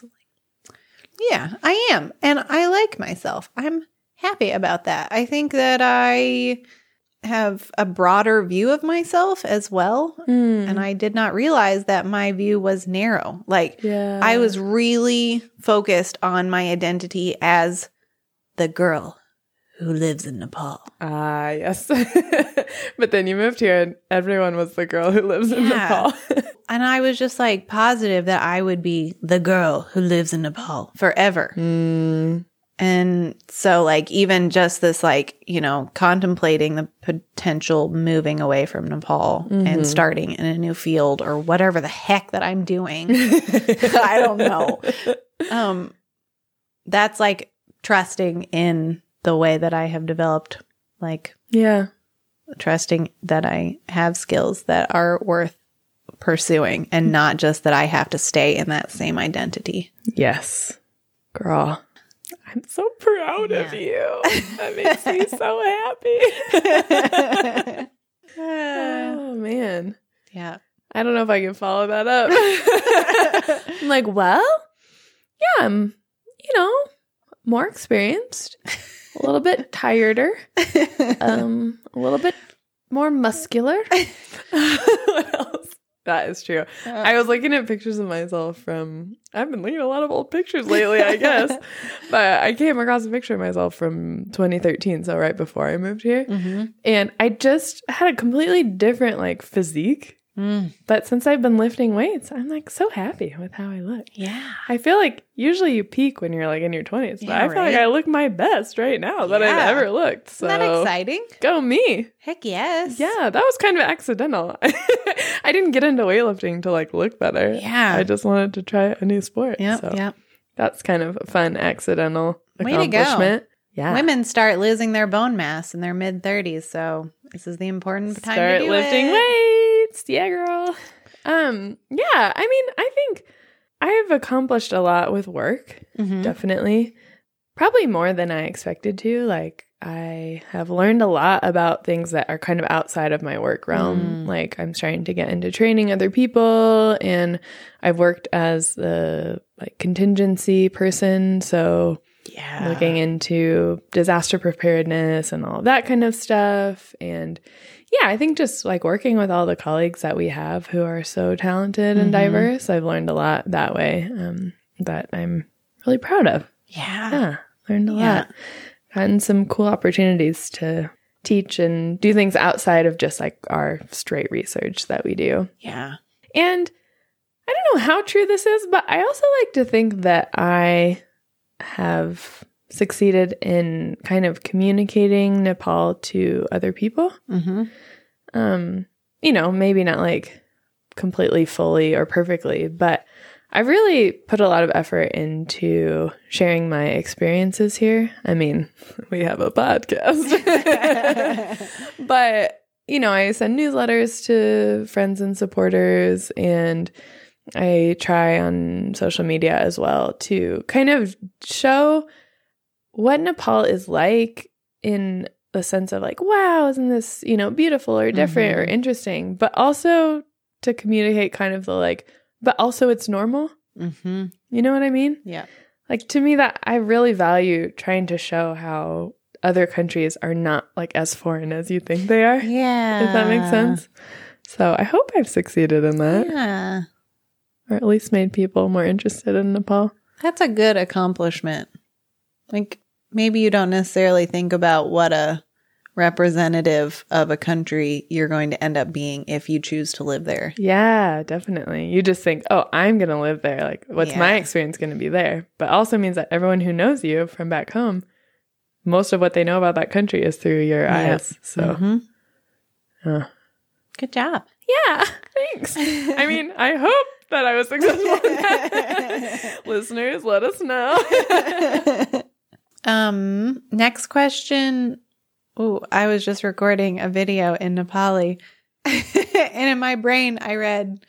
Yeah, I am, and I like myself. I'm happy about that. I think that I have a broader view of myself as well. Mm. And I did not realize that my view was narrow. Like, yeah. I was really focused on my identity as the girl who lives in Nepal. Ah, yes. but then you moved here and everyone was the girl who lives in Yeah. Nepal. And I was just like positive that I would be the girl who lives in Nepal forever. Mm. And so, like, even just this, like, you know, contemplating the potential moving away from Nepal and starting in a new field or whatever the heck that I'm doing. I don't know. Um, that's like trusting in the way that I have developed, like Yeah. trusting that I have skills that are worth pursuing and not just that I have to stay in that same identity. Yes. Girl. I'm so proud of you. That makes me so happy. oh man. Yeah. I don't know if I can follow that up. I'm like, well, yeah, I'm, you know, more experienced, a little bit tireder, um, a little bit more muscular. what else? That is true. I was looking at pictures of myself from, I've been looking at a lot of old pictures lately, I guess. but I came across a picture of myself from 2013, so right before I moved here. Mm-hmm. And I just had a completely different like physique. Mm. But since I've been lifting weights, I'm like so happy with how I look. Yeah. I feel like usually you peak when you're like in your 20s, but Yeah, I feel like? I look my best right now that I've ever looked. So Isn't that exciting? go me. Heck yes. Yeah, that was kind of accidental. I didn't get into weightlifting to like look better. Yeah. I just wanted to try a new sport. Yeah. so Yep. that's kind of a fun accidental Way to go. accomplishment. Yeah. Women start losing their bone mass in their mid 30s, so this is the important time start to do lifting it. weights. Yeah, girl. Um, yeah, I mean, I think I've accomplished a lot with work, Mhm. definitely. Probably more than I expected to. Like I have learned a lot about things that are kind of outside of my work realm. Mm. Like I'm starting to get into training other people and I've worked as the like contingency person, so Yeah. looking into disaster preparedness and all that kind of stuff. And yeah, I think just like working with all the colleagues that we have who are so talented and Mhm. diverse, I've learned a lot that way um, that I'm really proud of. yeah. Yeah, learned a Yeah. lot. Gotten some cool opportunities to teach and do things outside of just like our straight research that we do. Yeah. And I don't know how true this is, but I also like to think that I have succeeded in kind of communicating Nepal to other people. Mm-hmm. Um, you know, maybe not like completely fully or perfectly, but I've really put a lot of effort into sharing my experiences here. I mean, we have a podcast. but you know, I send newsletters to friends and supporters, and I try on social media as well to kind of show what Nepal is like in the sense of like, wow, isn't this, you know, beautiful or different or Mhm. interesting, but also to communicate kind of the like, but also it's normal. mm-hmm. You know what I mean? Yeah. Like to me, that I really value trying to show how other countries are not like as foreign as you think they are. Yeah. If that makes sense. So I hope I've succeeded in that, Yeah. Or at least made people more interested in Nepal. That's a good accomplishment. Like maybe you don't necessarily think about what a representative of a country you're going to end up being if you choose to live there. Yeah, definitely. You just think, oh, I'm going to live there. Like, what's my experience going to be there? But also means that everyone who knows you from back home, most of what they know about that country is through your Yeah. eyes. So, Mhm. uh, Good job. yeah, thanks. I mean, I hope that I was successful. Listeners, let us know. um, next question. Oh, I was just recording a video in Nepali. and in my brain I read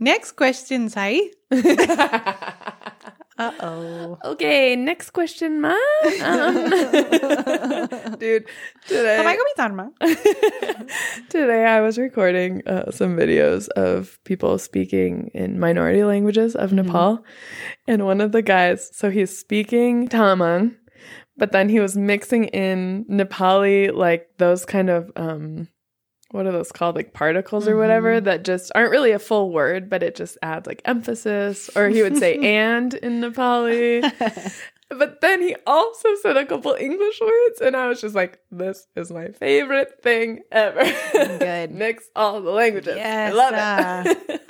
next question, Sai. Uh-oh. okay, next question, ma. Um, dude, today. Oh my god, Today, I was recording uh, some videos of people speaking in minority languages of Mhm. Nepal. And one of the guys, so he's speaking Tamang, but then he was mixing in Nepali, like those kind of, um, what are those called? Like particles or whatever Mhm. that just aren't really a full word, but it just adds like emphasis. Or he would say and in Nepali. But then he also said a couple English words, and I was just like, this is my favorite thing ever. Good. Mix all the languages. Yes, I love it.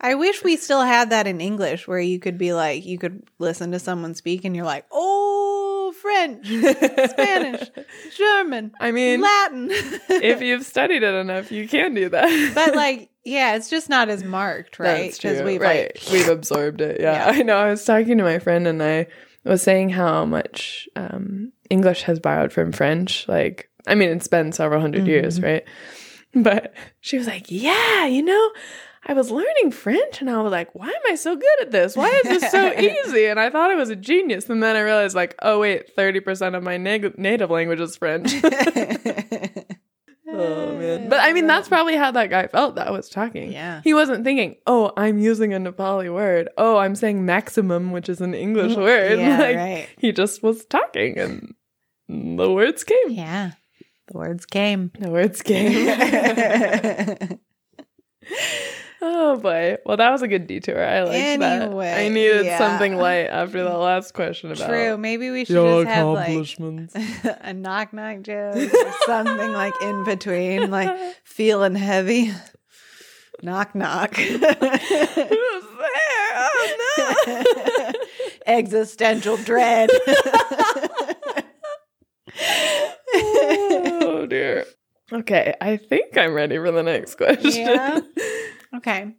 I wish we still had that in English where you could be like, you could listen to someone speak and you're like, oh, French, Spanish, German, I mean, Latin. if you've studied it enough, you can do that. but like, yeah, it's just not as marked, right? True. we've right. like, we've absorbed it. Yeah. Yeah. I know. I was talking to my friend and I was saying how much um, English has borrowed from French. Like, I mean, it's been several 100 years, Mhm. right? But she was like, yeah, you know, I was learning French and I was like, why am I so good at this? Why is this so easy? And I thought I was a genius. And then I realized, like, oh, wait, 30% of my neg- native language is French. Oh man. But I mean that's probably how that guy felt that was talking. Yeah. He wasn't thinking, "Oh, I'm using a Nepali word. Oh, I'm saying maximum, which is an English mm, word." Yeah, like right. he just was talking and the words came. Yeah. The words came. The words came. Oh boy. Well, that was a good detour. I liked Anyway, that. I needed yeah. something light after the last question about True. Maybe we should your just have like a knock knock joke or something like in between, like feeling heavy. Knock knock. Who's there? Oh no. Existential dread. oh dear. Okay, I think I'm ready for the next question. Yeah. Okay.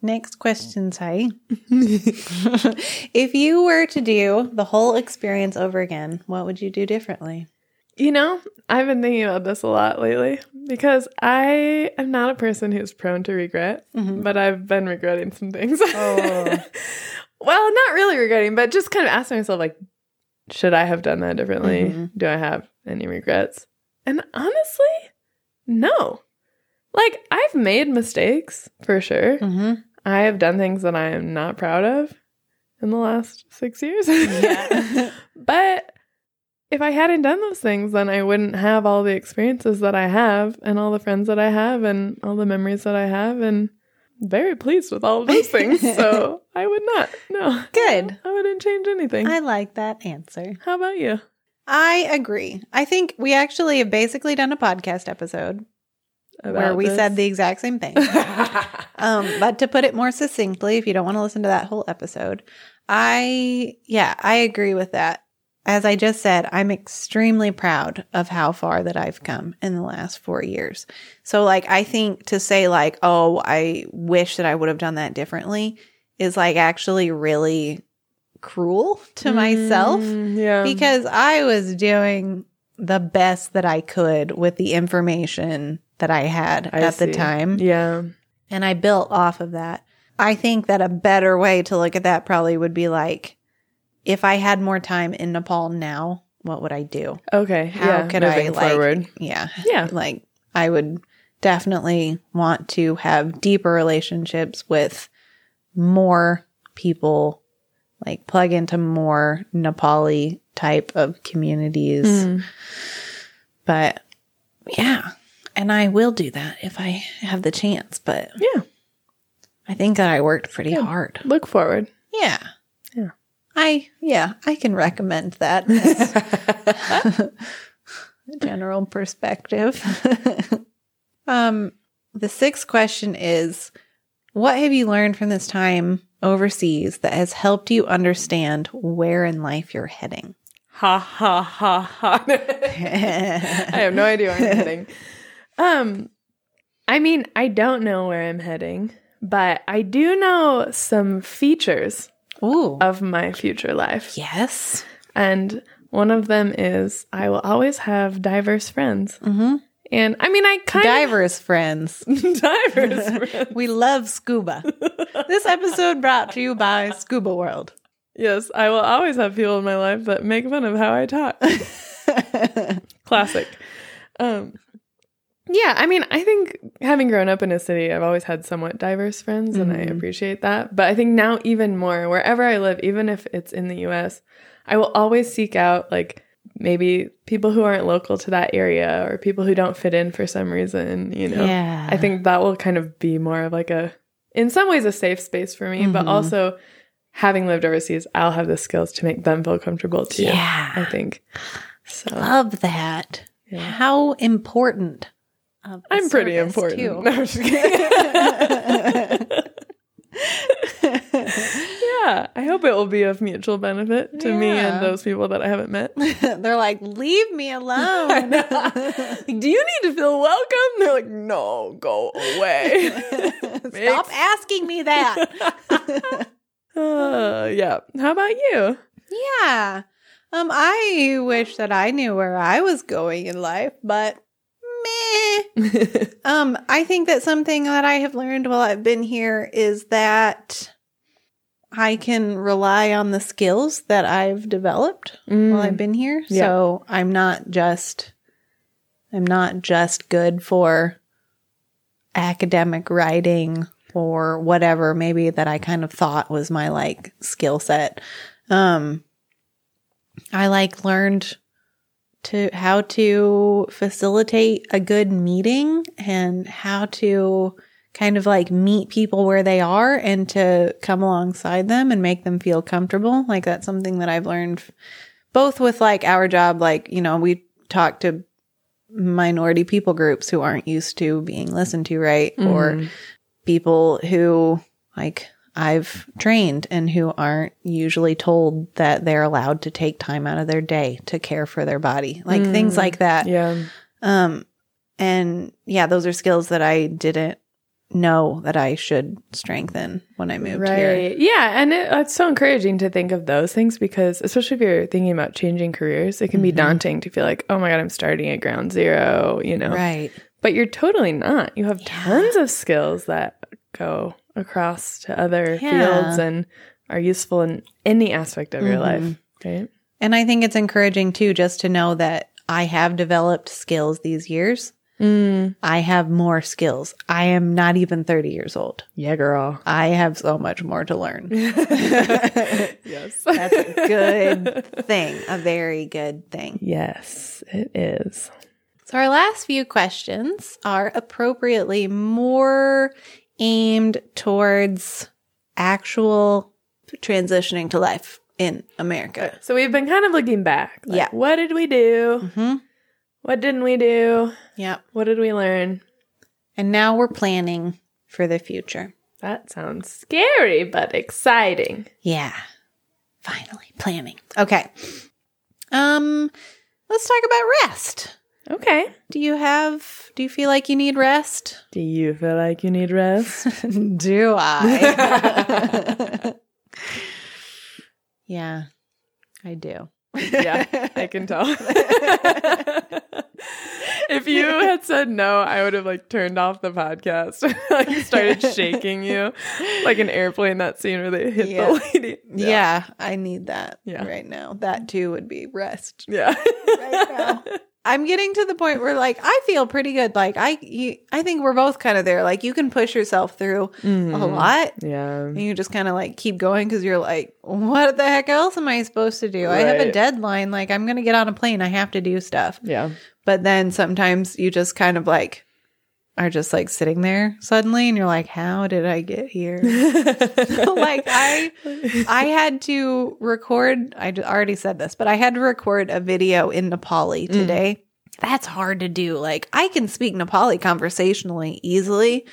Next question, Sai. if you were to do the whole experience over again, what would you do differently? You know, I've been thinking about this a lot lately because I am not a person who's prone to regret, but I've been regretting some things. Oh. well, not really regretting, but just kind of asking myself, like, should I have done that differently? Mhm. Do I have any regrets? And honestly, no. Like, I've made mistakes for sure. hmm I have done things that I am not proud of in the last six years. Yeah. but if I hadn't done those things, then I wouldn't have all the experiences that I have and all the friends that I have and all the memories that I have. And I'm very pleased with all of those things. so I would not. No. Good. I wouldn't change anything. I like that answer. How about you? I agree. I think we actually have basically done a podcast episode where we this? said the exact same thing. um, but to put it more succinctly, if you don't want to listen to that whole episode, I, yeah, I agree with that. As I just said, I'm extremely proud of how far that I've come in the last four years. So, like, I think to say, like, oh, I wish that I would have done that differently is like actually really cruel to myself Mm, yeah. because I was doing the best that I could with the information that I had I at the time. Yeah. And I built off of that. I think that a better way to look at that probably would be like, if I had more time in Nepal now, what would I do? Okay. How yeah. could I, like- forward? Yeah. Yeah. Like, I would definitely want to have deeper relationships with more people, like, plug into more Nepali type of communities. Mm. But yeah, and I will do that if I have the chance. But Yeah. I think that I worked pretty Good. hard. Look forward. Yeah. Yeah. I, yeah, I can recommend that. as General perspective. um, the sixth question is What have you learned from this time overseas that has helped you understand where in life you're heading? Ha ha ha ha. I have no idea where I'm heading. Um, I mean, I don't know where I'm heading, but I do know some features Ooh. of my future life. yes. And one of them is I will always have diverse friends. Mm-hmm. And I mean, I kind Divers friends. of diverse friends. We love scuba. this episode brought to you by Scuba World. Yes, I will always have people in my life that make fun of how I talk. Classic. Um, yeah, I mean, I think having grown up in a city, I've always had somewhat diverse friends, and I Mhm. appreciate that. But I think now, even more, wherever I live, even if it's in the US, I will always seek out like maybe people who aren't local to that area or people who don't fit in for some reason, you know. Yeah. I think that will kind of be more of like a, in some ways, a safe space for me, but Mhm. also having lived overseas, I'll have the skills to make them feel comfortable too. Yeah. I think. So love that. Yeah. How important. I'm pretty important. too. No, I'm yeah, I hope it will be of mutual benefit to me and those people that I haven't met. They're like, leave me alone. Like, Do you need to feel welcome? They're like, no, go away. Stop asking me that. uh, yeah. How about you? yeah. Um, I wish that I knew where I was going in life, but meh. Um, I think that something that I have learned while I've been here is that I can rely on the skills that I've developed while I've been here. Yeah. So I'm not just I'm not just good for academic writing or whatever maybe that I kind of thought was my like skill set. Um I like learned to how to facilitate a good meeting and how to kind of like meet people where they are and to come alongside them and make them feel comfortable. Like that's something that I've learned both with like our job like, you know, we talk to minority people groups who aren't used to being listened to, right? Or Mhm. people who like I've trained and who aren't usually told that they're allowed to take time out of their day to care for their body. Like things Mm. like that. yeah. Um and yeah, those are skills that I didn't know that I should strengthen when I moved here. Right. Yeah. And it, it's so encouraging to think of those things because, especially if you're thinking about changing careers, it can be daunting to feel like, oh my God, I'm starting at ground zero, you know? Right. But you're totally not. You have tons of skills that go across to other Yeah. fields and are useful in any aspect of your life. Right. And I think it's encouraging too, just to know that I have developed skills these years. Mm. I have more skills. I am not even 30 years old. Yeah, girl. I have so much more to learn. yes. That's a good thing, a very good thing. yes, it is. So, our last few questions are appropriately more aimed towards actual transitioning to life in America. So we've been kind of looking back. like, Yeah. What did we do? hmm What didn't we do? Yep. What did we learn? And now we're planning for the future. That sounds scary, but exciting. Yeah. Finally, planning. Okay. Um, let's talk about rest. Okay. Do you have, do you feel like you need rest? Do you feel like you need rest? do I? yeah, I do. yeah, I can tell. if you had said no, I would have like turned off the podcast, like started shaking you, like an airplane. That scene where they hit Yeah. the lady. Yeah. I need that Yeah. right now. That too would be rest. yeah. Right now. I'm getting to the point where like I feel pretty good. Like I you, I think we're both kind of there. Like you can push yourself through a Mhm. lot Yeah. and you just kind of like keep going because you're like, what the heck else am I supposed to do? I have a deadline. Like I'm gonna get on a plane. I have to do stuff. Yeah. But then sometimes you just kind of like are just like sitting there suddenly and you're like, how did I get here? like I I had to record i already said this, but I had to record a video in Nepali mm. today. That's hard to do. Like I can speak Nepali conversationally easily,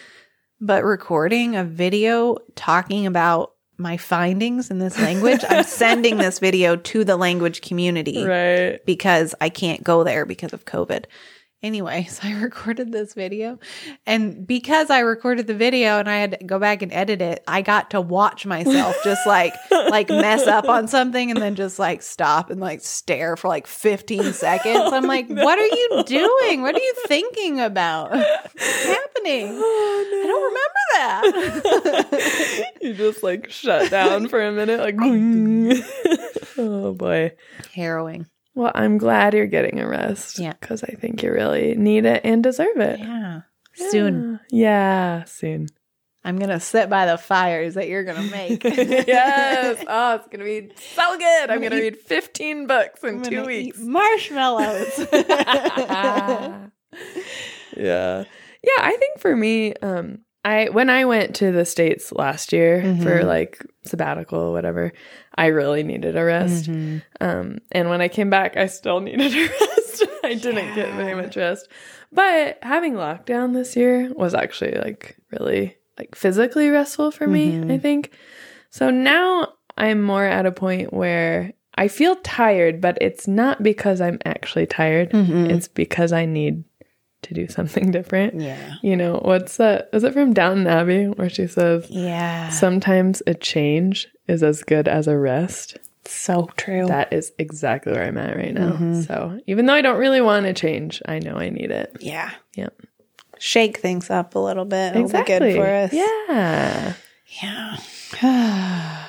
but recording a video talking about my findings in this language, I'm sending this video to the language community right. because I can't go there because of COVID. Anyway, so I recorded this video. And because I recorded the video and I had to go back and edit it, I got to watch myself just like like mess up on something and then just like stop and like stare for like 15 seconds. I'm oh, like, what are you doing? What are you thinking about? What's happening? Oh, I don't remember that. you just like shut down for a minute, like. oh boy. Harrowing. Well, I'm glad you're getting a rest. Yeah. Because I think you really need it and deserve it. Yeah. Soon. Yeah, soon. I'm going to sit by the fires that you're going to make. yes. Oh, it's going to be so good. I'm I'm going to gonna read 15 books in two gonna weeks. marshmallows. yeah. Yeah, I think for me, um, I when I went to the States last year for Mhm. like sabbatical or whatever, I really needed a rest. Mhm. Um, and when I came back, I still needed a rest. I didn't get very much rest. But having lockdown this year was actually like really like physically restful for me, Mhm. I think. So now I'm more at a point where I feel tired, but it's not because I'm actually tired. Mhm. It's because I need to do something different. Yeah. You know, what's that? Is it from Downton Abbey where she says, Yeah. sometimes a change is as good as a rest? so true. That is exactly where I'm at right now. Mhm. So even though I don't really want to change, I know I need it. yeah. Yep. Shake things up a little bit. It'll be good for us. Yeah. Yeah.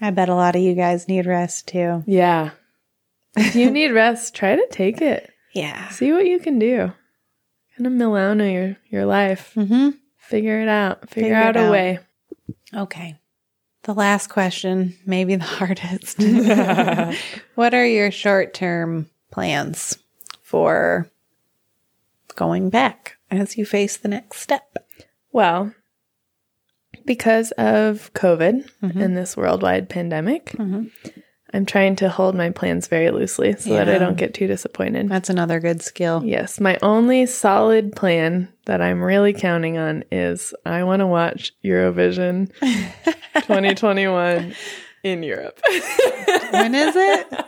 I bet a lot of you guys need rest too. Yeah. If you need rest, try to take it. Yeah. See what you can do. Kind of Milano your your life. Mm-hmm. Figure it out. Figure, Figure out a out. way. Okay. The last question, maybe the hardest. what are your short term plans for going back as you face the next step? Well, because of COVID Mhm. and this worldwide pandemic, Mhm. I'm trying to hold my plans very loosely so that I don't get too disappointed. That's another good skill. Yes, my only solid plan that I'm really counting on is I want to watch Eurovision 2021 in Europe. When is it?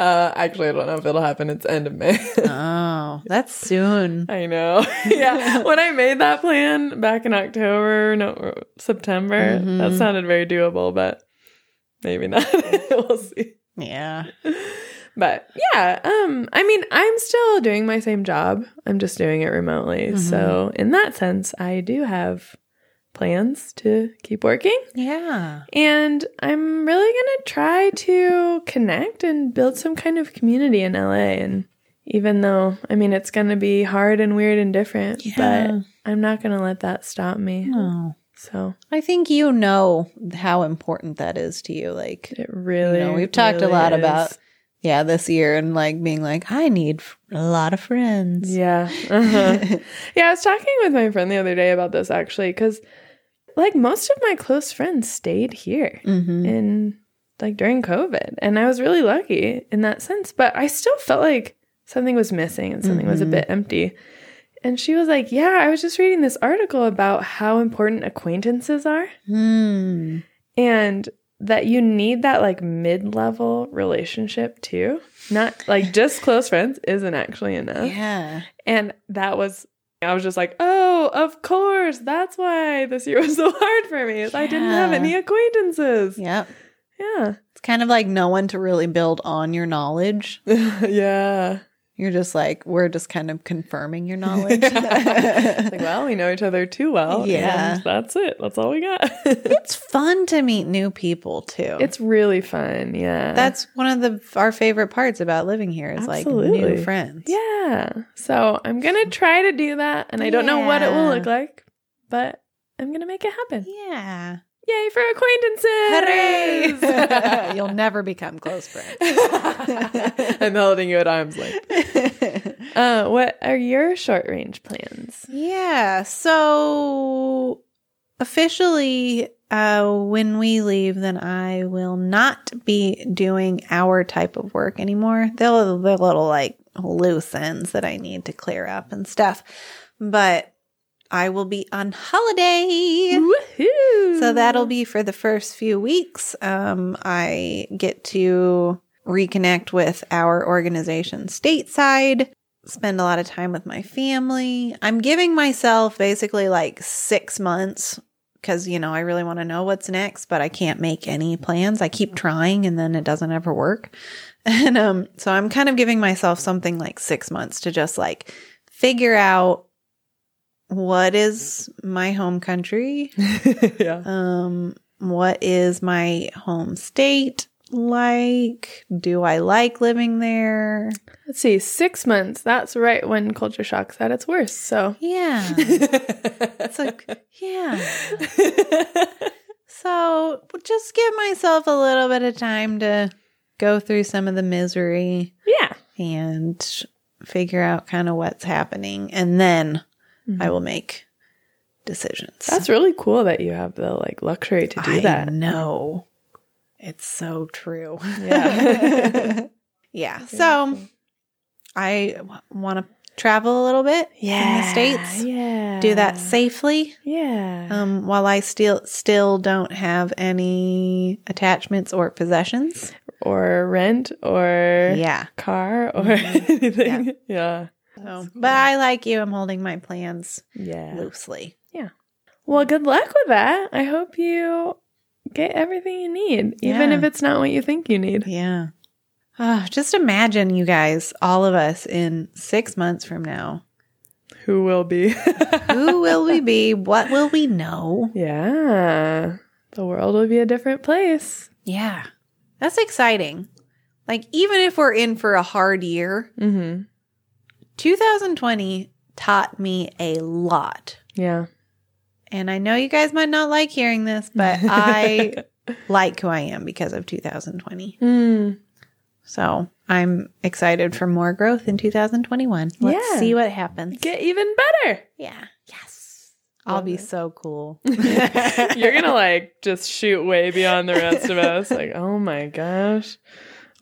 Uh, actually, I don't know if it'll happen. It's end of May. Oh, That's soon. I know. yeah. When I made that plan back in October, no, September, Mhm. that sounded very doable, but maybe not. we'll see. Yeah. But yeah, um, I mean, I'm still doing my same job. I'm just doing it remotely. So in that sense, I do have plans to keep working. Yeah. And I'm really going to try to connect and build some kind of community in LA. And even though, I mean, it's going to be hard and weird and different, Yeah. but I'm not going to let that stop me. Oh. So I think you know how important that is to you. Like, it really, you know, we've talked really a lot is. about, yeah, this year and like being like, I need a lot of friends. Yeah. Uh-huh. yeah, I was talking with my friend the other day about this actually, because like most of my close friends stayed here. Mm-hmm. in like during COVID. And I was really lucky in that sense, but I still felt like something was missing and something was a Mhm. bit empty. And she was like, Yeah, I was just reading this article about how important acquaintances are Hmm. and that you need that like mid level relationship too. Not like just close friends isn't actually enough. Yeah. And that was, I was just like, Oh, of course. That's why this year was so hard for me. Is I didn't have any acquaintances. Yep. Yeah. It's kind of like no one to really build on your knowledge. yeah. You're just like, we're just kind of confirming your knowledge. like, well, we know each other too well. Yeah. and that's it. That's all we got. it's fun to meet new people too. it's really fun. Yeah. that's one of the our favorite parts about living here is like Absolutely. new friends. yeah. So I'm gonna try to do that, and I don't know what it will look like, but I'm gonna make it happen. Yeah. Yay for acquaintances! Hooray! You'll never become close friends. I'm holding you at arm's length. Uh, what are your short range plans? yeah. So officially, uh, when we leave, then I will not be doing our type of work anymore. They'll the little like loose ends that I need to clear up and stuff. But I will be on holiday. Woohoo! So that'll be for the first few weeks. Um, I get to reconnect with our organization stateside, spend a lot of time with my family. I'm giving myself basically like six months because, you know, I really want to know what's next, but I can't make any plans. I keep trying and then it doesn't ever work. And um, so I'm kind of giving myself something like six months to just like figure out what is my home country yeah. um, what is my home state like? Do I like living there? Let's see, six months. That's right when culture shock's at its worst. So. Yeah. it's like, yeah. So just give myself a little bit of time to go through some of the misery yeah. and figure out kind of what's happening. And then I will make decisions. That's really cool that you have the like luxury to do I that. No. It's so true. Yeah. yeah. So I w- want to travel a little bit yeah, in the states. Yeah. Do that safely. Yeah. Um, while I still still don't have any attachments or possessions. or rent or Yeah. car or anything. Yeah. So, but I like you. I'm holding my plans Yeah. loosely. Yeah. Well, good luck with that. I hope you get everything you need, even Yeah. if it's not what you think you need. Yeah. Ah, just imagine you guys, all of us, in six months from now. Who will be? Who will we be? What will we know? yeah. The world will be a different place. Yeah. That's exciting. Like, even if we're in for a hard year, Mm-hmm. 2020 taught me a lot. Yeah. And I know you guys might not like hearing this, but I like who I am because of 2020. Mm. So I'm excited for more growth in 2021. Let's Yeah. see what happens. Get even better. yeah. Yes. I'll be it. so cool. You're gonna like just shoot way beyond the rest of us. Like, oh my gosh.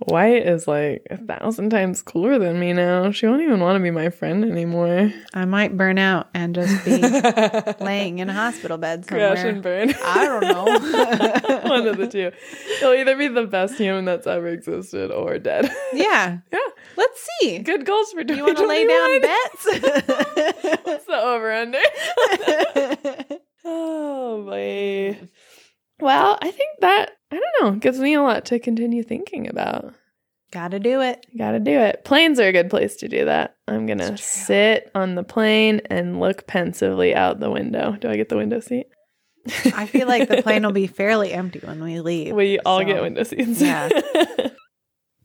Wyatt is like a thousand times cooler than me now. She won't even want to be my friend anymore. I might burn out and just be laying in a hospital bed somewhere. Crash and burn. I don't know. One of the two. He'll either be the best human that's ever existed or dead. yeah. yeah. Let's see. Good goals for You want to lay down bets? What's the over under? oh boy. Well, I think that I don't know gives me a lot to continue thinking about. Gotta do it. Got to do it. Planes are a good place to do that. I'm gonna sit on the plane and look pensively out the window. Do I get the window seat? I feel like the plane will be fairly empty when we leave. we all so- get window seats. Yeah.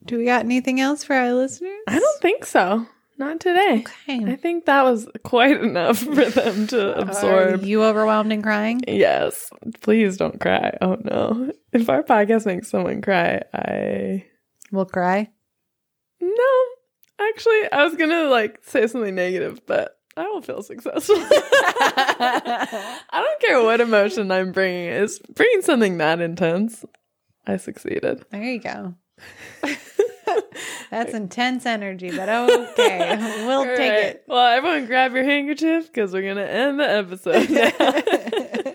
Do we got anything else for our listeners? I don't think so. Not today. Okay. I think that was quite enough for them to Are absorb. you overwhelmed and crying? Yes. Please don't cry. Oh no. If our podcast makes someone cry, I We'll cry. no. Actually, I was gonna like say something negative, but I will feel successful. I don't care what emotion I'm bringing. Is bringing something that intense. I succeeded. There you go. That's intense energy, but okay. We'll take right. Well, everyone, grab your handkerchief because we're gonna end the episode. now.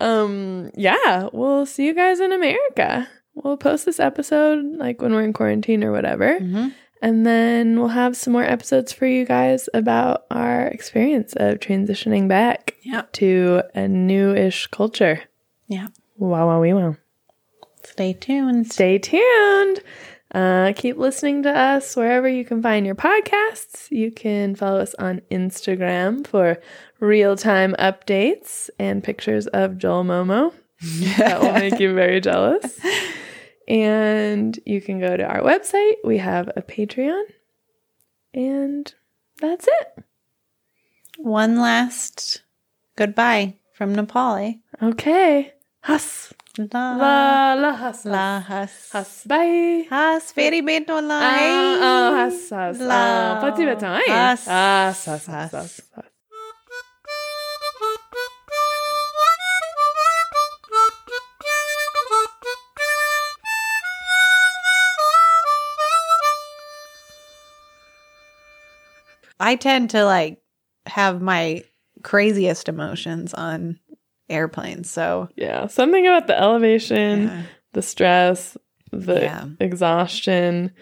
um yeah we'll see you guys in america we'll post this episode like when we're in quarantine or whatever Mhm. and then we'll have some more episodes for you guys about our experience of transitioning back Yeah. to a new-ish culture Yeah. wow wow wee wow Stay tuned. stay tuned uh, keep listening to us wherever you can find your podcasts. You can follow us on Instagram for real time updates and pictures of jhol momo. that will make you very jealous. And you can go to our website. We have a Patreon. And that's it. One last goodbye from Nepali. Okay. Hus. La La la hus. la has Hus. Bye. has very beto la Ah, ah, hus, hus. La. Pas du béton, hein? Hus. Ah, hus, hus, hus, Hus. hus, hus. I tend to like have my craziest emotions on airplanes. So Yeah, something about the elevation, yeah. the stress, the Yeah. exhaustion,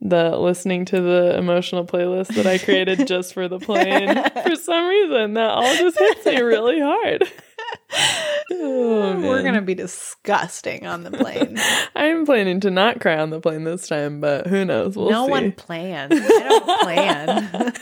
the listening to the emotional playlist that I created just for the plane. for some reason, that all just hits me really hard. Oh, we're gonna be disgusting on the plane. I'm planning to not cry on the plane this time, but who knows? We'll no see. one plans. I don't plan.